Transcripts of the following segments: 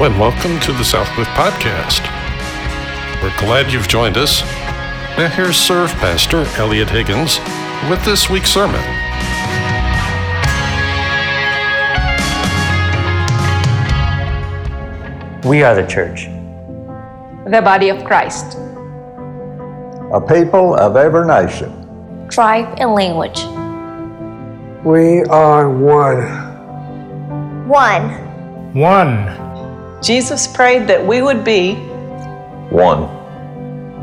Hello, and welcome to the Southcliff Podcast. We're glad you've joined us. Now, here's Serve Pastor Elliott Higgins with this week's sermon. We are the church. the body of Christ, a people of every nation. tribe, and language. We are one. One. One. Jesus prayed that we would be One.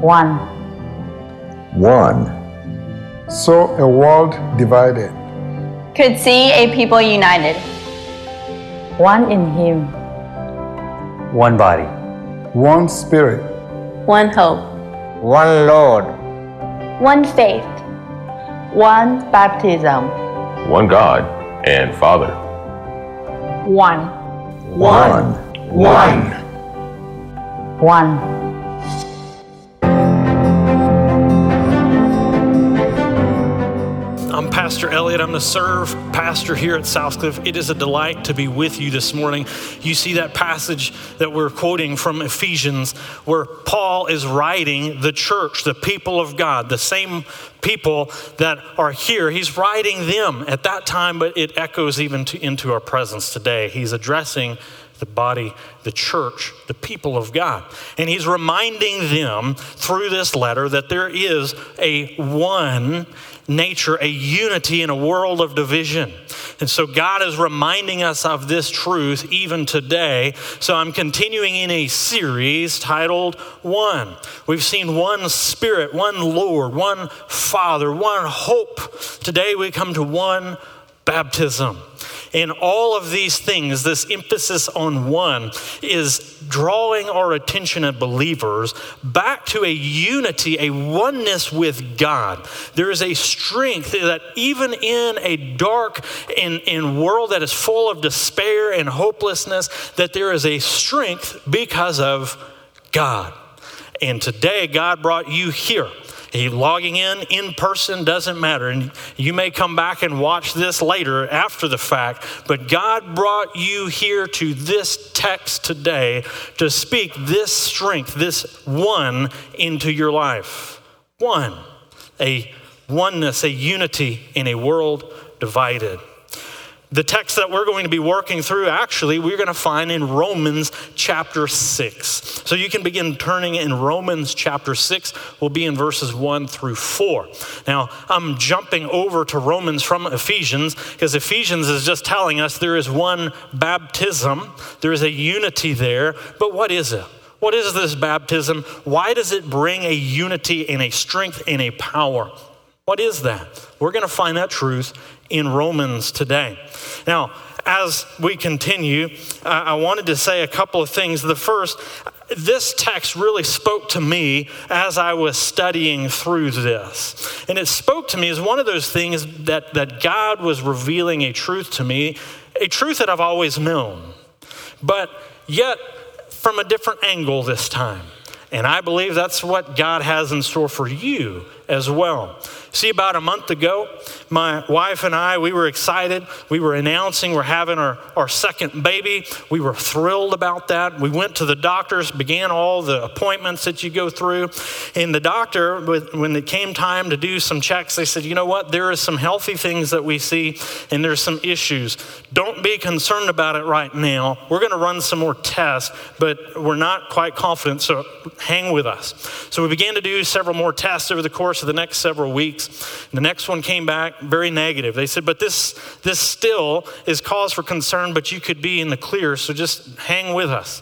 one. One. So a world divided. Could see a people united. One in Him, One body. One spirit. One hope. One Lord. One faith. one baptism, one God and Father. one, One. One. One. One. I'm Pastor Elliott. I'm the serve pastor here at Southcliff. It is a delight to be with you this morning. You see that passage that we're quoting from Ephesians, where Paul is writing the church, the people of God, the same people that are here. He's writing them at that time, but it echoes even to, into our presence today. He's addressing the body, the church, the people of God. And he's reminding them through this letter that there is a one nature, a unity in a world of division. And so God is reminding us of this truth even today. So I'm continuing in a series titled One. We've seen one Spirit, one Lord, one Father, one hope. Today we come to one baptism. And all of these things, this emphasis on one, is drawing our attention as believers back to a unity, a oneness with God. There is a strength that even in a dark and, and world that is full of despair and hopelessness, that there is a strength because of God. And today, God brought you here. Logging in in person doesn't matter. And you may come back and watch this later after the fact, but God brought you here to this text today to speak this strength, this one into your life. One, a oneness, a unity in a world divided. The text that we're going to be working through, actually, we're going to find in Romans chapter 6. So you can begin turning in Romans chapter 6. We'll be in verses 1 through 4. Now, I'm jumping over to Romans from Ephesians because Ephesians is just telling us there is one baptism, there is a unity there. But what is it? What is this baptism? Why does it bring a unity and a strength and a power? What is that? We're going to find that truth in Romans today. Now, as we continue, I wanted to say a couple of things. The first, this text really spoke to me as I was studying through this. And it spoke to me as one of those things that, that God was revealing a truth to me, a truth that I've always known, but yet from a different angle this time. And I believe that's what God has in store for you as well. See, about a month ago, my wife and I, we were excited. We were announcing we're having our, our second baby. We were thrilled about that. We went to the doctors, began all the appointments that you go through. And the doctor, when it came time to do some checks, they said, you know what? There is some healthy things that we see, and there's some issues. Don't be concerned about it right now. We're going to run some more tests, but we're not quite confident, so hang with us. So we began to do several more tests over the course of the next several weeks. The next one came back very negative. They said, but this, this still is cause for concern, but you could be in the clear, so just hang with us.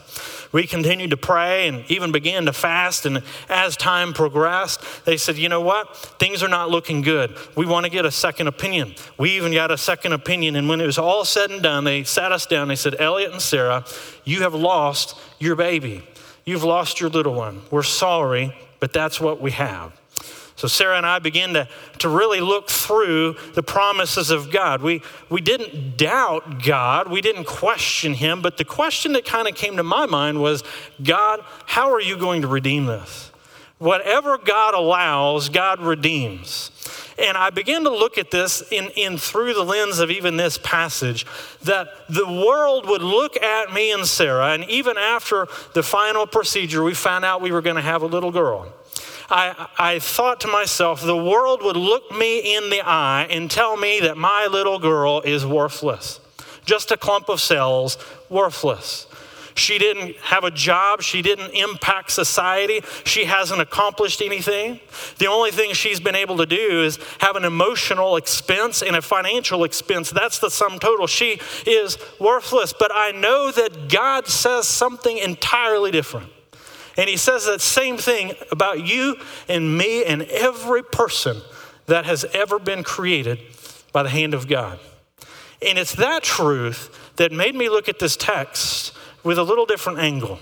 We continued to pray and even began to fast. And as time progressed, they said, you know what? Things are not looking good. We want to get a second opinion. We even got a second opinion. And when it was all said and done, they sat us down. They said, Elliott and Sarah, you have lost your baby. You've lost your little one. We're sorry, but that's what we have. So Sarah and I began to, to really look through the promises of God. We, we didn't doubt God, we didn't question Him, but the question that kind of came to my mind was God, how are you going to redeem this? Whatever God allows, God redeems. And I began to look at this in, in through the lens of even this passage that the world would look at me and Sarah, and even after the final procedure, we found out we were going to have a little girl. I, I thought to myself, the world would look me in the eye and tell me that my little girl is worthless. Just a clump of cells, worthless. She didn't have a job. She didn't impact society. She hasn't accomplished anything. The only thing she's been able to do is have an emotional expense and a financial expense. That's the sum total. She is worthless. But I know that God says something entirely different. And He says that same thing about you and me and every person that has ever been created by the hand of God. And it's that truth that made me look at this text with a little different angle.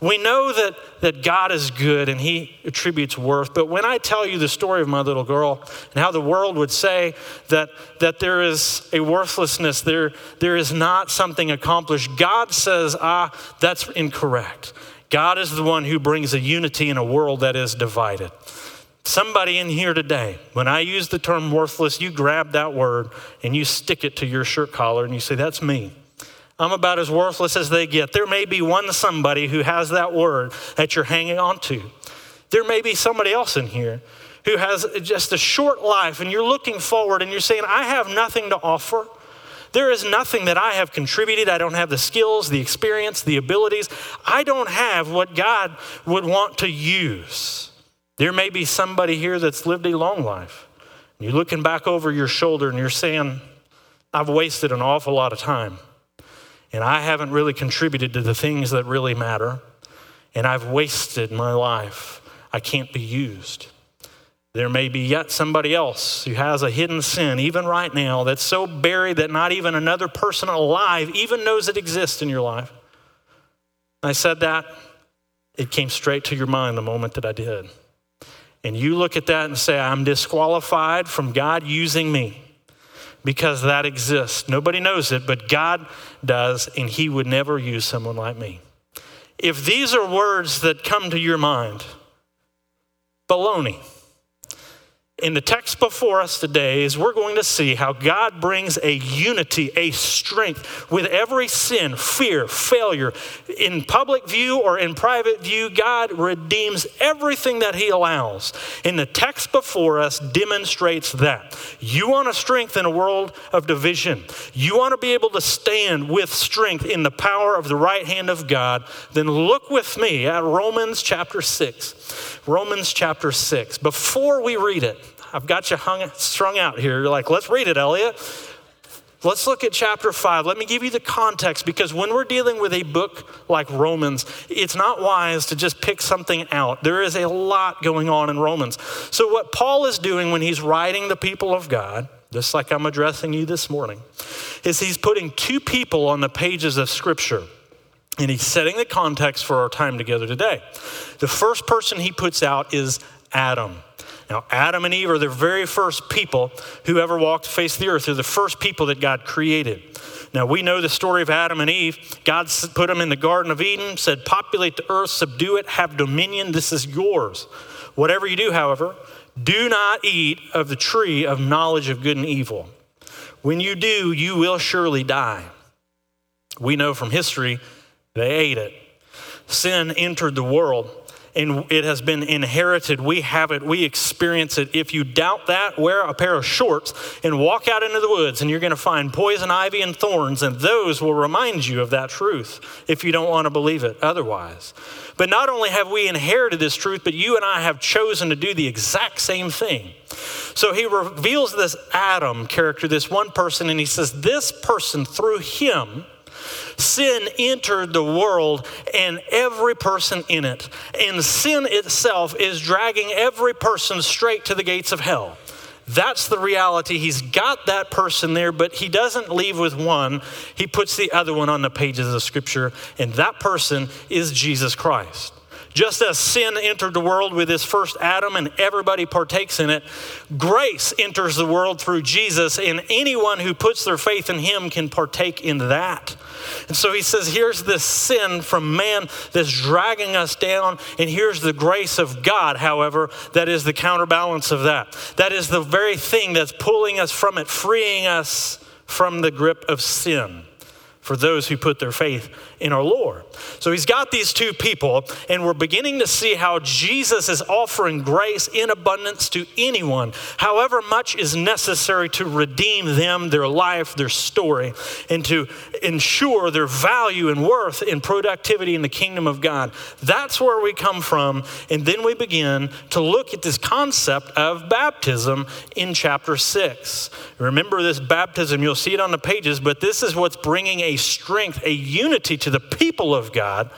We know that, that God is good and He attributes worth, but when I tell you the story of my little girl and how the world would say that, that there is a worthlessness, there, there is not something accomplished, God says, ah, that's incorrect. God is the one who brings a unity in a world that is divided. Somebody in here today, when I use the term worthless, you grab that word and you stick it to your shirt collar and you say, That's me. I'm about as worthless as they get. There may be one somebody who has that word that you're hanging on to. There may be somebody else in here who has just a short life and you're looking forward and you're saying, I have nothing to offer. There is nothing that I have contributed. I don't have the skills, the experience, the abilities. I don't have what God would want to use. There may be somebody here that's lived a long life. You're looking back over your shoulder and you're saying, I've wasted an awful lot of time and I haven't really contributed to the things that really matter, and I've wasted my life. I can't be used. There may be yet somebody else who has a hidden sin, even right now, that's so buried that not even another person alive even knows it exists in your life. I said that, it came straight to your mind the moment that I did. And you look at that and say, I'm disqualified from God using me because that exists. Nobody knows it, but God does, and He would never use someone like me. If these are words that come to your mind, baloney. In the text before us today is we're going to see how God brings a unity, a strength with every sin, fear, failure. In public view or in private view, God redeems everything that He allows. In the text before us demonstrates that. You want to strengthen a world of division. You want to be able to stand with strength in the power of the right hand of God. Then look with me at Romans chapter 6. Romans chapter 6. Before we read it, I've got you hung, strung out here. You're like, let's read it, Elliott. Let's look at chapter five. Let me give you the context because when we're dealing with a book like Romans, it's not wise to just pick something out. There is a lot going on in Romans. So, what Paul is doing when he's writing the people of God, just like I'm addressing you this morning, is he's putting two people on the pages of Scripture. And he's setting the context for our time together today. The first person he puts out is Adam. Now, Adam and Eve are the very first people who ever walked the face of the earth. They're the first people that God created. Now, we know the story of Adam and Eve. God put them in the Garden of Eden, said, Populate the earth, subdue it, have dominion. This is yours. Whatever you do, however, do not eat of the tree of knowledge of good and evil. When you do, you will surely die. We know from history they ate it. Sin entered the world and it has been inherited. We have it, we experience it. If you doubt that, wear a pair of shorts and walk out into the woods, and you're going to find poison ivy and thorns, and those will remind you of that truth if you don't want to believe it otherwise. But not only have we inherited this truth, but you and I have chosen to do the exact same thing. So he reveals this Adam character, this one person, and he says, This person, through him, Sin entered the world and every person in it. And sin itself is dragging every person straight to the gates of hell. That's the reality. He's got that person there, but he doesn't leave with one. He puts the other one on the pages of Scripture, and that person is Jesus Christ. Just as sin entered the world with his first Adam and everybody partakes in it, grace enters the world through Jesus, and anyone who puts their faith in him can partake in that. And so he says, here's this sin from man that's dragging us down, and here's the grace of God, however, that is the counterbalance of that. That is the very thing that's pulling us from it, freeing us from the grip of sin for those who put their faith in our Lord. So he's got these two people, and we're beginning to see how Jesus is offering grace in abundance to anyone, however much is necessary to redeem them, their life, their story, and to ensure their value and worth and productivity in the kingdom of God. That's where we come from, and then we begin to look at this concept of baptism in chapter 6. Remember this baptism, you'll see it on the pages, but this is what's bringing a strength, a unity to the people of God.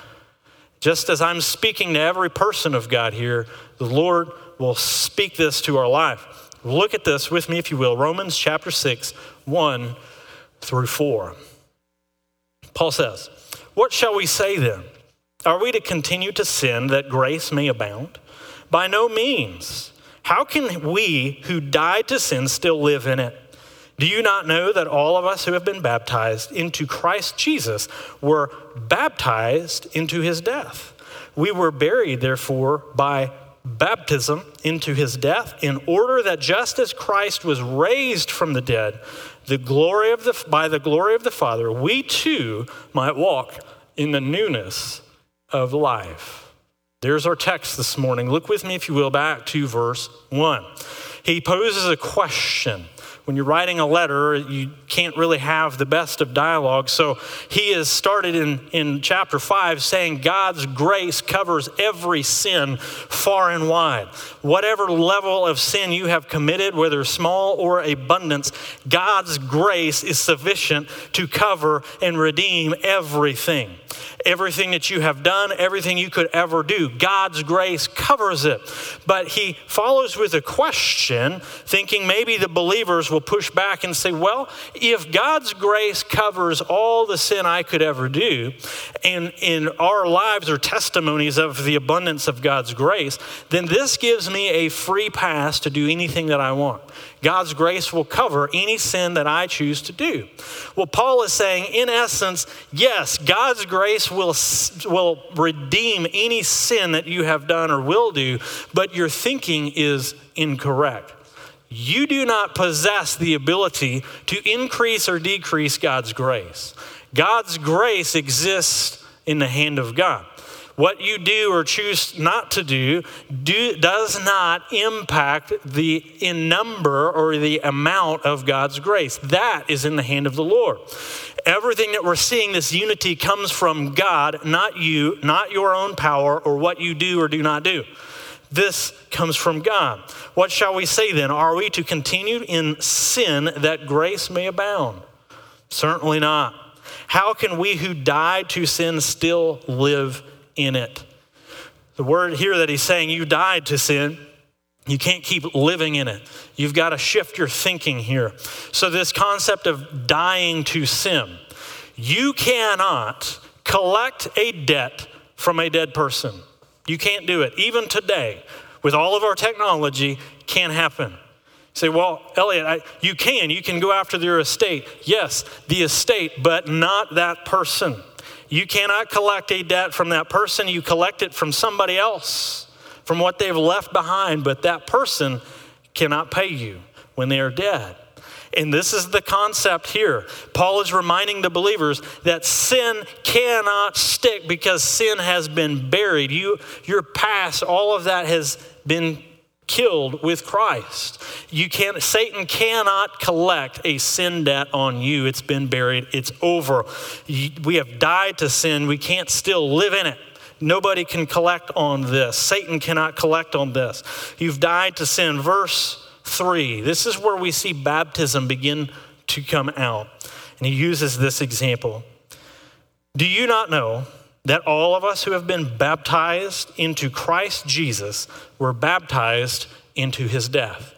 Just as I'm speaking to every person of God here, the Lord will speak this to our life. Look at this with me, if you will. Romans chapter 6, 1 through 4. Paul says, What shall we say then? Are we to continue to sin that grace may abound? By no means. How can we who died to sin still live in it? Do you not know that all of us who have been baptized into Christ Jesus were baptized into his death? We were buried, therefore, by baptism into his death, in order that just as Christ was raised from the dead, the glory of the, by the glory of the Father, we too might walk in the newness of life. There's our text this morning. Look with me, if you will, back to verse 1. He poses a question when you're writing a letter, you can't really have the best of dialogue. So he has started in, in chapter 5 saying God's grace covers every sin far and wide. Whatever level of sin you have committed, whether small or abundance, God's grace is sufficient to cover and redeem everything. Everything that you have done, everything you could ever do, God's grace covers it. But he follows with a question, thinking maybe the believers will push back and say, well, if God's grace covers all the sin I could ever do, and in our lives are testimonies of the abundance of God's grace, then this gives me a free pass to do anything that I want. God's grace will cover any sin that I choose to do. Well, Paul is saying, in essence, yes, God's grace will, will redeem any sin that you have done or will do, but your thinking is incorrect. You do not possess the ability to increase or decrease God's grace. God's grace exists in the hand of God. What you do or choose not to do, do does not impact the in number or the amount of God's grace. That is in the hand of the Lord. Everything that we're seeing, this unity comes from God, not you, not your own power or what you do or do not do. This comes from God. What shall we say then? Are we to continue in sin that grace may abound? Certainly not. How can we who died to sin still live in it. The word here that he's saying, you died to sin. You can't keep living in it. You've got to shift your thinking here. So, this concept of dying to sin, you cannot collect a debt from a dead person. You can't do it. Even today, with all of our technology, can't happen. You say, well, Elliott, I, you can. You can go after their estate. Yes, the estate, but not that person. You cannot collect a debt from that person, you collect it from somebody else, from what they've left behind, but that person cannot pay you when they are dead. And this is the concept here. Paul is reminding the believers that sin cannot stick because sin has been buried. You, your past, all of that has been killed with Christ. You can't, Satan cannot collect a sin debt on you. It's been buried, it's over. We have died to sin, we can't still live in it. Nobody can collect on this. Satan cannot collect on this. You've died to sin. Verse 3. This is where we see baptism begin to come out. And he uses this example. Do you not know that all of us who have been baptized into Christ Jesus were baptized into his death.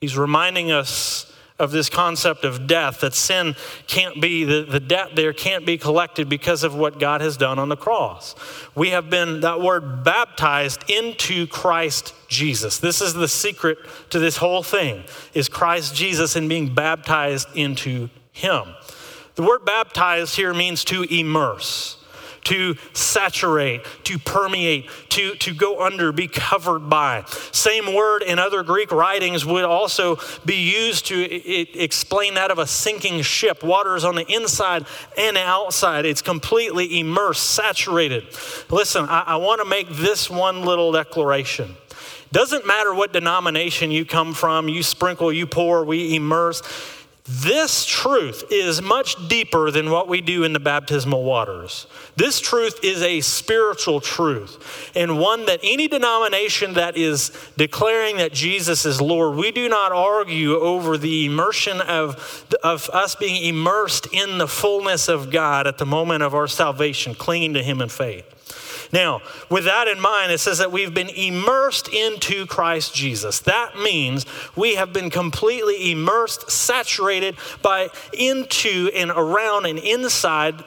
He's reminding us of this concept of death, that sin can't be, the, the debt there can't be collected because of what God has done on the cross. We have been, that word, baptized into Christ Jesus. This is the secret to this whole thing, is Christ Jesus and being baptized into him. The word baptized here means to immerse to saturate, to permeate, to, to go under, be covered by. Same word in other Greek writings would also be used to explain that of a sinking ship. Water is on the inside and outside, it's completely immersed, saturated. Listen, I, I want to make this one little declaration. Doesn't matter what denomination you come from, you sprinkle, you pour, we immerse. This truth is much deeper than what we do in the baptismal waters. This truth is a spiritual truth and one that any denomination that is declaring that Jesus is Lord, we do not argue over the immersion of, of us being immersed in the fullness of God at the moment of our salvation, clinging to Him in faith. Now, with that in mind, it says that we've been immersed into Christ Jesus. That means we have been completely immersed, saturated by into and around and inside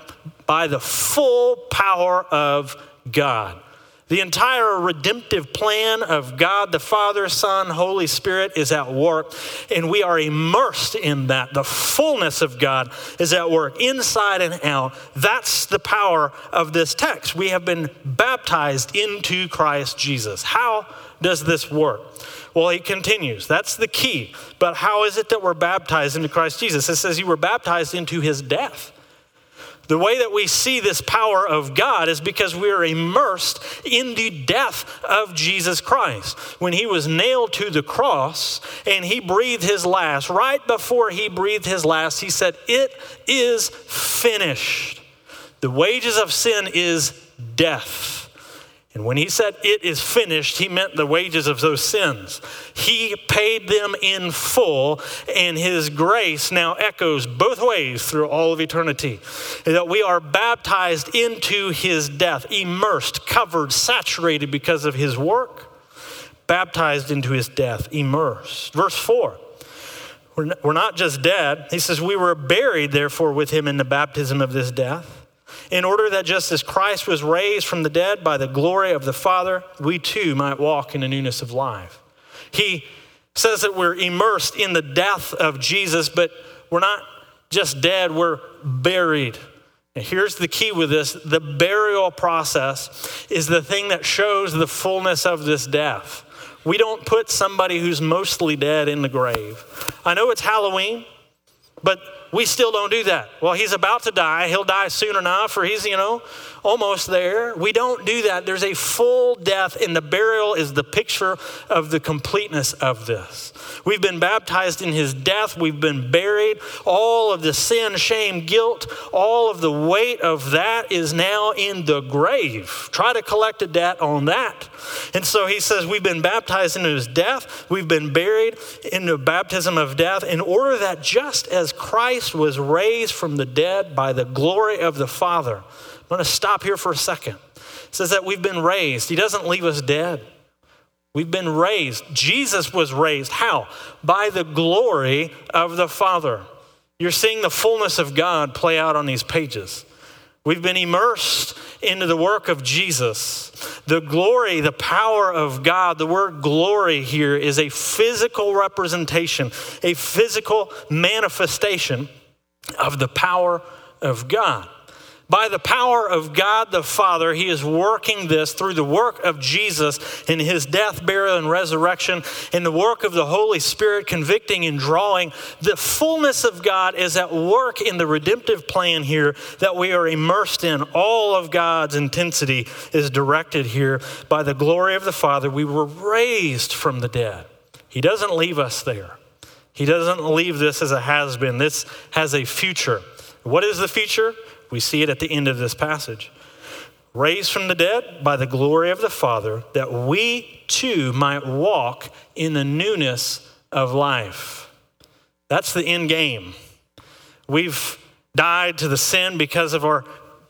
by the full power of God. The entire redemptive plan of God the Father, Son, Holy Spirit is at work, and we are immersed in that. The fullness of God is at work inside and out. That's the power of this text. We have been baptized into Christ Jesus. How does this work? Well, he continues. That's the key. But how is it that we're baptized into Christ Jesus? It says you were baptized into his death. The way that we see this power of God is because we are immersed in the death of Jesus Christ. When he was nailed to the cross and he breathed his last, right before he breathed his last, he said, It is finished. The wages of sin is death. And when he said it is finished, he meant the wages of those sins. He paid them in full, and his grace now echoes both ways through all of eternity. That we are baptized into his death, immersed, covered, saturated because of his work, baptized into his death, immersed. Verse 4. We're not just dead. He says, We were buried, therefore, with him in the baptism of this death in order that just as Christ was raised from the dead by the glory of the Father, we too might walk in the newness of life. He says that we're immersed in the death of Jesus, but we're not just dead, we're buried. And here's the key with this the burial process is the thing that shows the fullness of this death. We don't put somebody who's mostly dead in the grave. I know it's Halloween, but we still don't do that. Well, he's about to die. He'll die soon enough, or he's, you know, almost there. We don't do that. There's a full death, and the burial is the picture of the completeness of this. We've been baptized in his death. We've been buried. All of the sin, shame, guilt, all of the weight of that is now in the grave. Try to collect a debt on that. And so he says, We've been baptized into his death. We've been buried in the baptism of death in order that just as Was raised from the dead by the glory of the Father, I'm going to stop here for a second. It says that we've been raised. He doesn't leave us dead. We've been raised. Jesus was raised. How? By the glory of the Father. You're seeing the fullness of God play out on these pages. We've been immersed into the work of Jesus. The glory, the power of God, the word glory here is a physical representation, a physical manifestation of the power of God. By the power of God the Father, He is working this through the work of Jesus in His death, burial, and resurrection, in the work of the Holy Spirit convicting and drawing. The fullness of God is at work in the redemptive plan here that we are immersed in. All of God's intensity is directed here by the glory of the Father. We were raised from the dead. He doesn't leave us there. He doesn't leave this as a has been. This has a future. What is the future? We see it at the end of this passage. Raised from the dead by the glory of the Father, that we too might walk in the newness of life. That's the end game. We've died to the sin because of our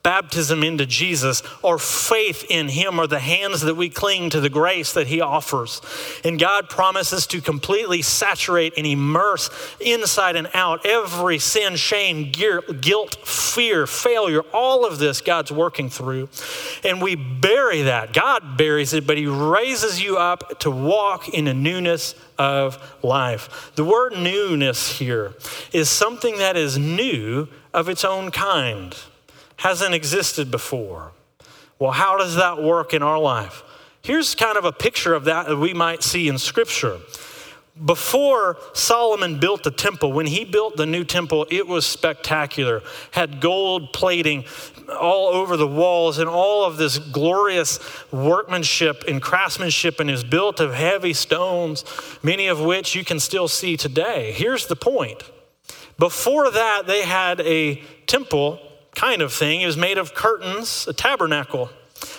baptism into Jesus or faith in Him are the hands that we cling to the grace that He offers. And God promises to completely saturate and immerse inside and out every sin, shame, guilt, fear, failure, all of this God's working through. And we bury that. God buries it, but He raises you up to walk in a newness of life. The word newness here is something that is new of its own kind hasn't existed before. Well, how does that work in our life? Here's kind of a picture of that that we might see in Scripture. Before Solomon built the temple, when he built the new temple, it was spectacular. Had gold plating all over the walls and all of this glorious workmanship and craftsmanship and is built of heavy stones, many of which you can still see today. Here's the point. Before that, they had a temple kind of thing. It was made of curtains, a tabernacle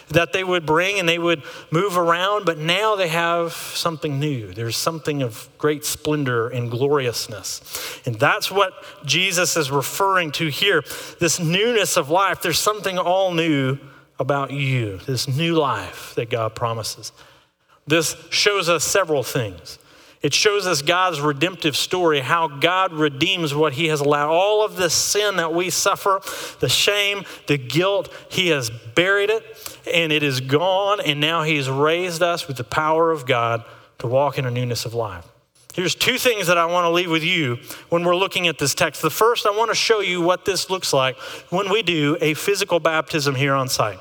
that they would bring and they would move around, but now they have something new. There's something of great splendor and gloriousness. And that's what Jesus is referring to here this newness of life. There's something all new about you, this new life that God promises. This shows us several things. It shows us God's redemptive story, how God redeems what He has allowed. All of the sin that we suffer, the shame, the guilt, He has buried it and it is gone. And now He has raised us with the power of God to walk in a newness of life. Here's two things that I want to leave with you when we're looking at this text. The first, I want to show you what this looks like when we do a physical baptism here on site.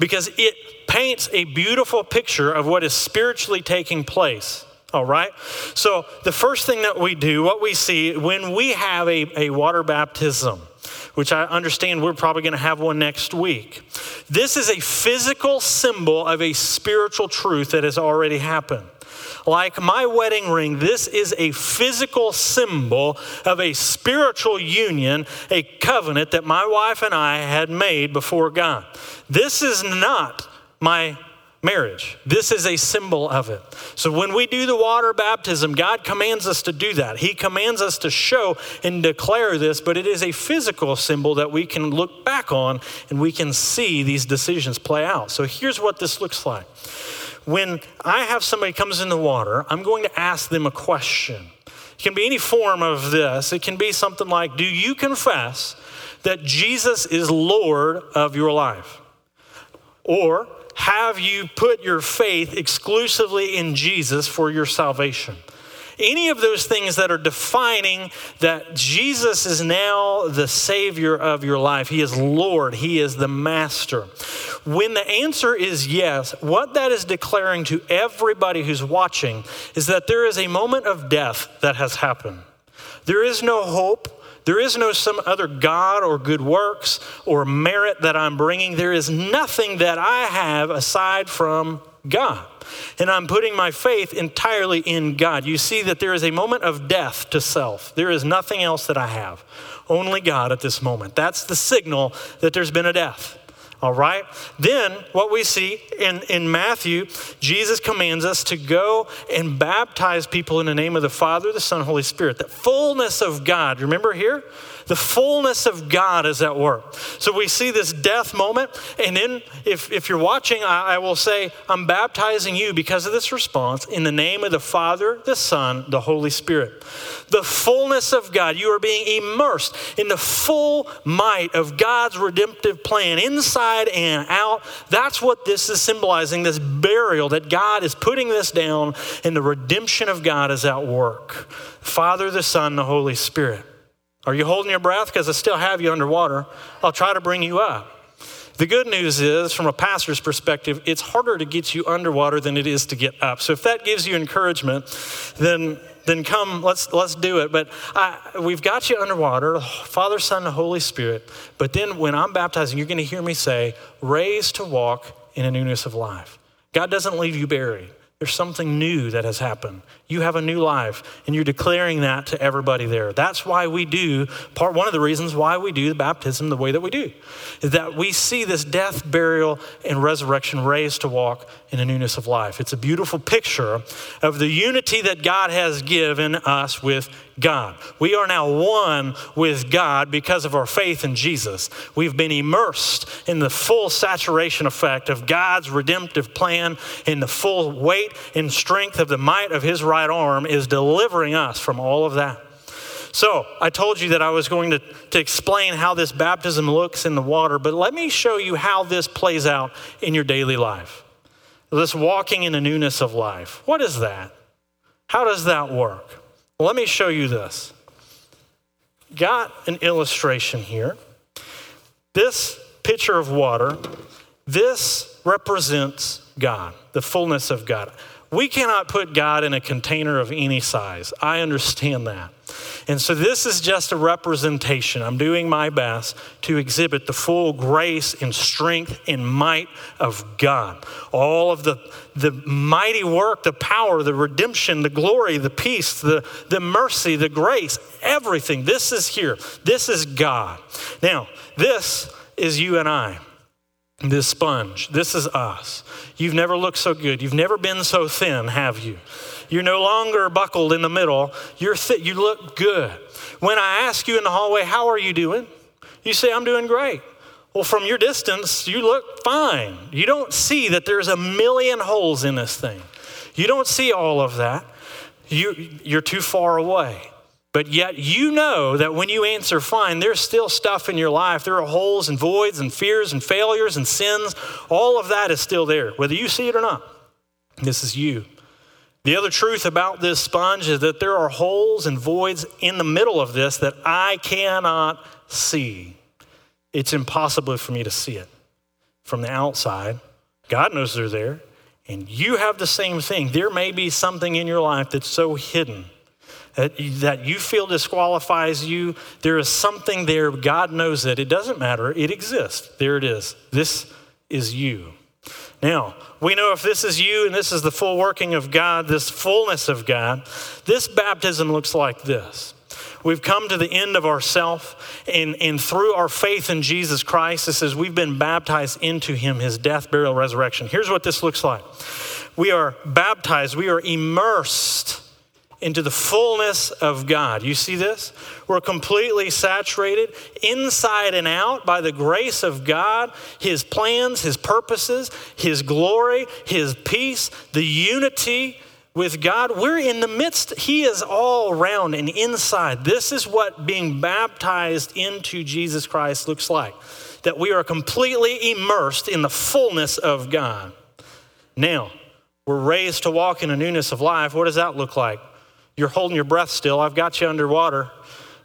Because it paints a beautiful picture of what is spiritually taking place all right? So, the first thing that we do, what we see when we have a, a water baptism, which I understand we're probably going to have one next week, this is a physical symbol of a spiritual truth that has already happened. Like my wedding ring, this is a physical symbol of a spiritual union, a covenant that my wife and I had made before God. This is not my marriage. This is a symbol of it. So when we do the water baptism, God commands us to do that. He commands us to show and declare this, but it is a physical symbol that we can look back on and we can see these decisions play out. So here's what this looks like. When I have somebody comes in the water, I'm going to ask them a question. It can be any form of this. It can be something like, "Do you confess that Jesus is Lord of your life?" Or have you put your faith exclusively in Jesus for your salvation? Any of those things that are defining that Jesus is now the Savior of your life, He is Lord, He is the Master. When the answer is yes, what that is declaring to everybody who's watching is that there is a moment of death that has happened. There is no hope there is no some other God or good works or merit that I'm bringing. There is nothing that I have aside from God. And I'm putting my faith entirely in God. You see that there is a moment of death to self. There is nothing else that I have, only God at this moment. That's the signal that there's been a death. All right? Then, what we see in, in Matthew, Jesus commands us to go and baptize people in the name of the Father, the Son, Holy Spirit. The fullness of God. Remember here? The fullness of God is at work. So we see this death moment. And then, if, if you're watching, I, I will say, I'm baptizing you because of this response in the name of the Father, the Son, the Holy Spirit. The fullness of God. You are being immersed in the full might of God's redemptive plan, inside and out. That's what this is symbolizing this burial that God is putting this down, and the redemption of God is at work. Father, the Son, the Holy Spirit. Are you holding your breath? Because I still have you underwater. I'll try to bring you up. The good news is, from a pastor's perspective, it's harder to get you underwater than it is to get up. So if that gives you encouragement, then then come, let's let's do it. But I, we've got you underwater, Father, Son, and Holy Spirit. But then when I'm baptizing, you're going to hear me say, "Raised to walk in a newness of life." God doesn't leave you buried. There's something new that has happened. You have a new life, and you're declaring that to everybody there. That's why we do, part one of the reasons why we do the baptism the way that we do, is that we see this death, burial, and resurrection raised to walk in a newness of life. It's a beautiful picture of the unity that God has given us with God. We are now one with God because of our faith in Jesus. We've been immersed in the full saturation effect of God's redemptive plan, in the full weight and strength of the might of his right arm is delivering us from all of that. So, I told you that I was going to, to explain how this baptism looks in the water, but let me show you how this plays out in your daily life. This walking in the newness of life. What is that? How does that work? Well, let me show you this. Got an illustration here. This pitcher of water, this represents God, the fullness of God. We cannot put God in a container of any size. I understand that. And so this is just a representation. I'm doing my best to exhibit the full grace and strength and might of God. All of the, the mighty work, the power, the redemption, the glory, the peace, the, the mercy, the grace, everything. This is here. This is God. Now, this is you and I this sponge. This is us. You've never looked so good. You've never been so thin, have you? You're no longer buckled in the middle. You're th- you look good. When I ask you in the hallway, How are you doing? You say, I'm doing great. Well, from your distance, you look fine. You don't see that there's a million holes in this thing. You don't see all of that. You, you're too far away. But yet you know that when you answer fine, there's still stuff in your life. There are holes and voids and fears and failures and sins. All of that is still there, whether you see it or not. This is you. The other truth about this sponge is that there are holes and voids in the middle of this that I cannot see. It's impossible for me to see it from the outside. God knows they're there. And you have the same thing. There may be something in your life that's so hidden Uh, that you feel disqualifies you, there is something there. God knows that. It doesn't matter. It exists. There it is. This is you. Now, we know if this is you and this is the full working of God, this fullness of God, this baptism looks like this. We've come to the end of ourself, and, and through our faith in Jesus Christ, it says we've been baptized into him, his death, burial, resurrection. Here's what this looks like we are baptized, we are immersed into the fullness of God. You see this? We're completely saturated inside and out by the grace of God, His plans, His purposes, His glory, His peace, the unity with God. We're in the midst, He is all around and inside. This is what being baptized into Jesus Christ looks like that we are completely immersed in the fullness of God. Now, we're raised to walk in a newness of life. What does that look like? You're holding your breath still. I've got you underwater,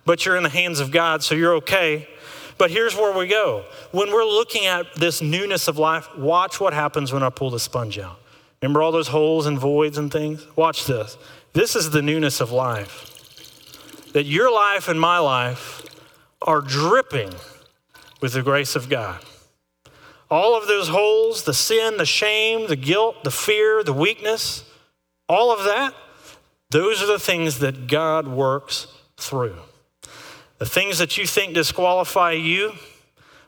but you're in the hands of God, so you're okay. But here's where we go. When we're looking at this newness of life, watch what happens when I pull the sponge out. Remember all those holes and voids and things? Watch this. This is the newness of life. That your life and my life are dripping with the grace of God. All of those holes, the sin, the shame, the guilt, the fear, the weakness, all of that those are the things that God works through. The things that you think disqualify you,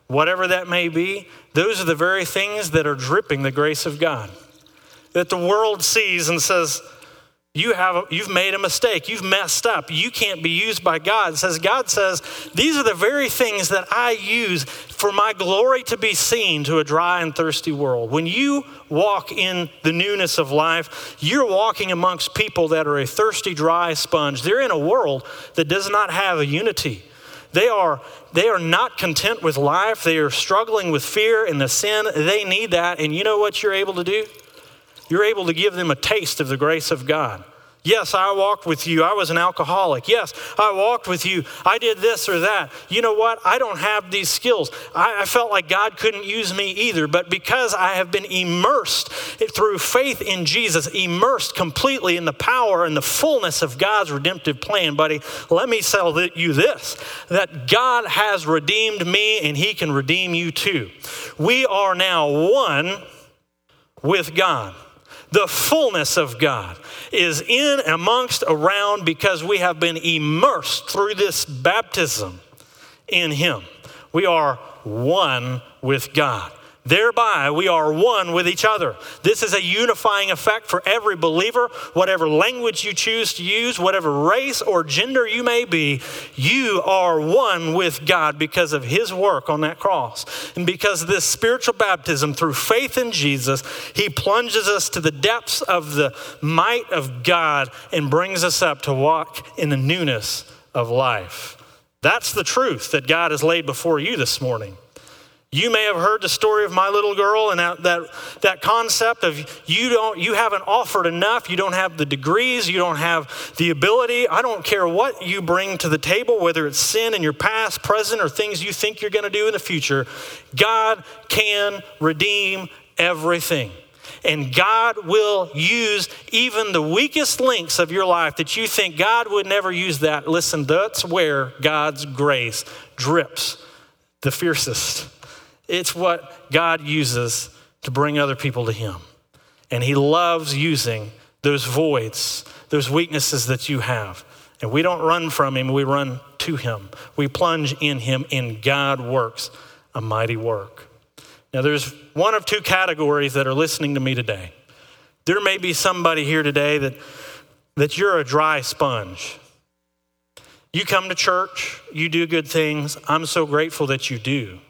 whatever that may be, those are the very things that are dripping the grace of God. That the world sees and says, you have you've made a mistake. You've messed up. You can't be used by god. It says god says these are the very things that i use for my glory to be seen to a dry and thirsty world. When you walk in the newness of life you're walking amongst people that are a thirsty dry sponge. They're in a world that does not have a unity. They are they are not content with life. They are struggling with fear and the sin. They need that. And you know what you're able to do you're able to give them a taste of the grace of God. Yes, I walked with you. I was an alcoholic. Yes, I walked with you. I did this or that. You know what? I don't have these skills. I, I, felt like God couldn't use me either. But because I have been immersed through faith in Jesus, immersed completely in the power and the fullness of God's redemptive plan, buddy, let me tell you this that God has redeemed me and He can redeem you too. We are now one with God. The fullness of God is in, amongst, around because we have been immersed through this baptism in Him. We are one with God. Thereby, we are one with each other. This is a unifying effect for every believer, whatever language you choose to use, whatever race or gender you may be, you are one with God because of His work on that cross. And because of this spiritual baptism through faith in Jesus, He plunges us to the depths of the might of God and brings us up to walk in the newness of life. That's the truth that God has laid before you this morning. You may have heard the story of my little girl and that, that, that concept of you don't you haven't offered enough, you don't have the degrees, you don't have the ability. I don't care what you bring to the table, whether it's sin in your past, present, or things you think you're going to do in the future. God can redeem everything. And God will use even the weakest links of your life that you think God would never use that. Listen, that's where God's grace drips the fiercest. It's what God uses to bring other people to Him. And He loves using those voids, those weaknesses that you have. And we don't run from Him, we run to Him. We plunge in Him, and God works a mighty work. Now, there's one of two categories that are listening to me today. There may be somebody here today that, that you're a dry sponge. You come to church, you do good things. I'm so grateful that you do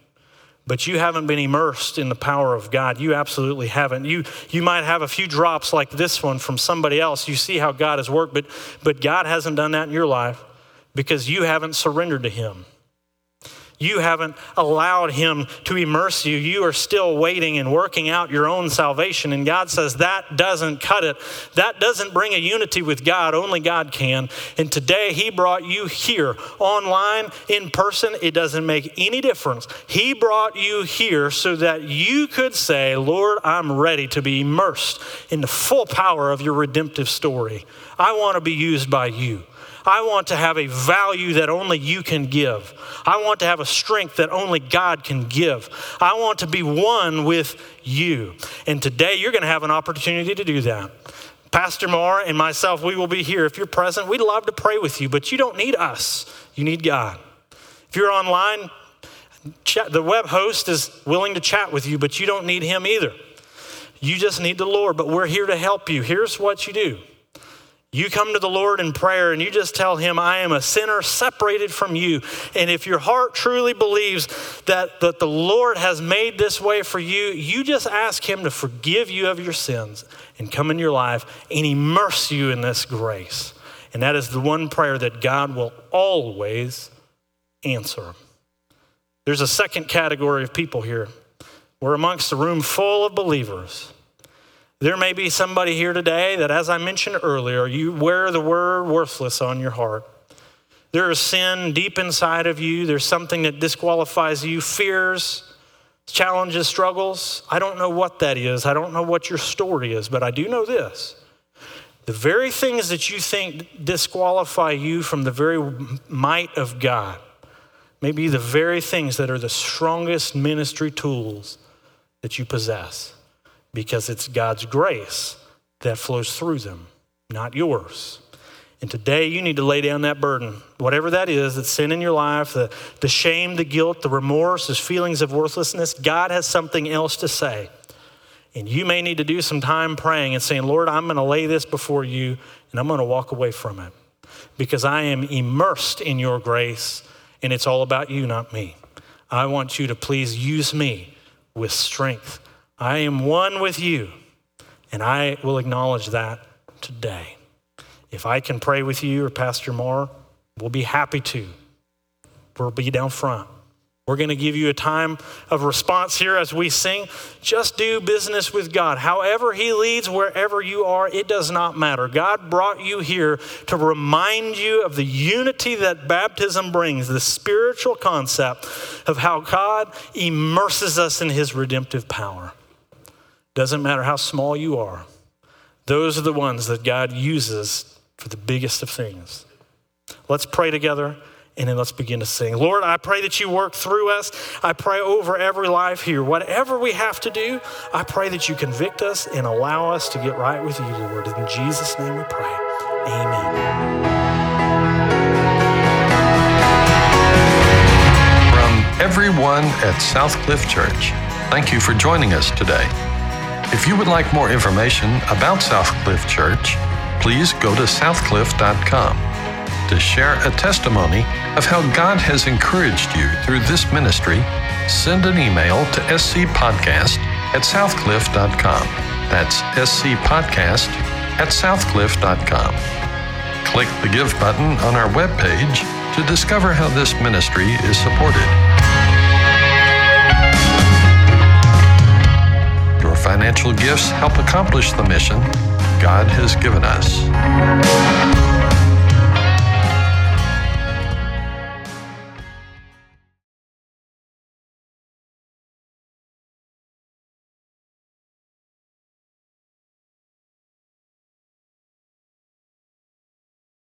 but you haven't been immersed in the power of God. You absolutely haven't. You, you might have a few drops like this one from somebody else. You see how God has worked, but, but God hasn't done that in your life because you haven't surrendered to Him. You haven't allowed Him to immerse you. You are still waiting and working out your own salvation. And God says that doesn't cut it. That doesn't bring a unity with God. Only God can. And today He brought you here, online, in person. It doesn't make any difference. He brought you here so that you could say, Lord, I'm ready to be immersed in the full power of your redemptive story. I want to be used by you. I want to have a value that only you can give. I want to have a strength that only God can give. I want to be one with you. And today you're going to have an opportunity to do that. Pastor Marr and myself, we will be here. If you're present, we'd love to pray with you, but you don't need us. You need God. If you're online, chat, the web host is willing to chat with you, but you don't need him either. You just need the Lord, but we're here to help you. Here's what you do you come to the Lord in prayer and you just tell Him, I am a sinner separated from you. And if your heart truly believes that, that the Lord has made this way for you, you just ask Him to forgive you of your sins and come in your life and immerse you in this grace. And that is the one prayer that God will always answer. There's a second category of people here. We're amongst a room full of believers there may be somebody here today that, as I mentioned earlier, you wear the word worthless on your heart. There is sin deep inside of you. There's something that disqualifies you, fears, challenges, struggles. I don't know what that is. I don't know what your story is, but I do know this. The very things that you think disqualify you from the very might of God may be the very things that are the strongest ministry tools that you possess because it's God's grace that flows through them, not yours. And today you need to lay down that burden, whatever that is, that sin in your life, the, the shame, the guilt, the remorse, those feelings of worthlessness. God has something else to say. And you may need to do some time praying and saying, Lord, I'm going to lay this before you and I'm going to walk away from it because I am immersed in your grace and it's all about you, not me. I want you to please use me with strength I am one with you, and I will acknowledge that today. If I can pray with you or Pastor Marr, we'll be happy to. We'll be down front. We're going to give you a time of response here as we sing. Just do business with God. However, He leads, wherever you are, it does not matter. God brought you here to remind you of the unity that baptism brings, the spiritual concept of how God immerses us in His redemptive power. Doesn't matter how small you are, those are the ones that God uses for the biggest of things. Let's pray together and then let's begin to sing. Lord, I pray that you work through us. I pray over every life here. Whatever we have to do, I pray that you convict us and allow us to get right with you, Lord. In Jesus' name we pray. Amen. From everyone at Southcliff Church. Thank you for joining us today. If you would like more information about Southcliff Church, please go to southcliff.com. To share a testimony of how God has encouraged you through this ministry, send an email to scpodcast at southcliff.com. That's scpodcast at southcliff.com. Click the Give button on our webpage to discover how this ministry is supported. Financial gifts help accomplish the mission God has given us.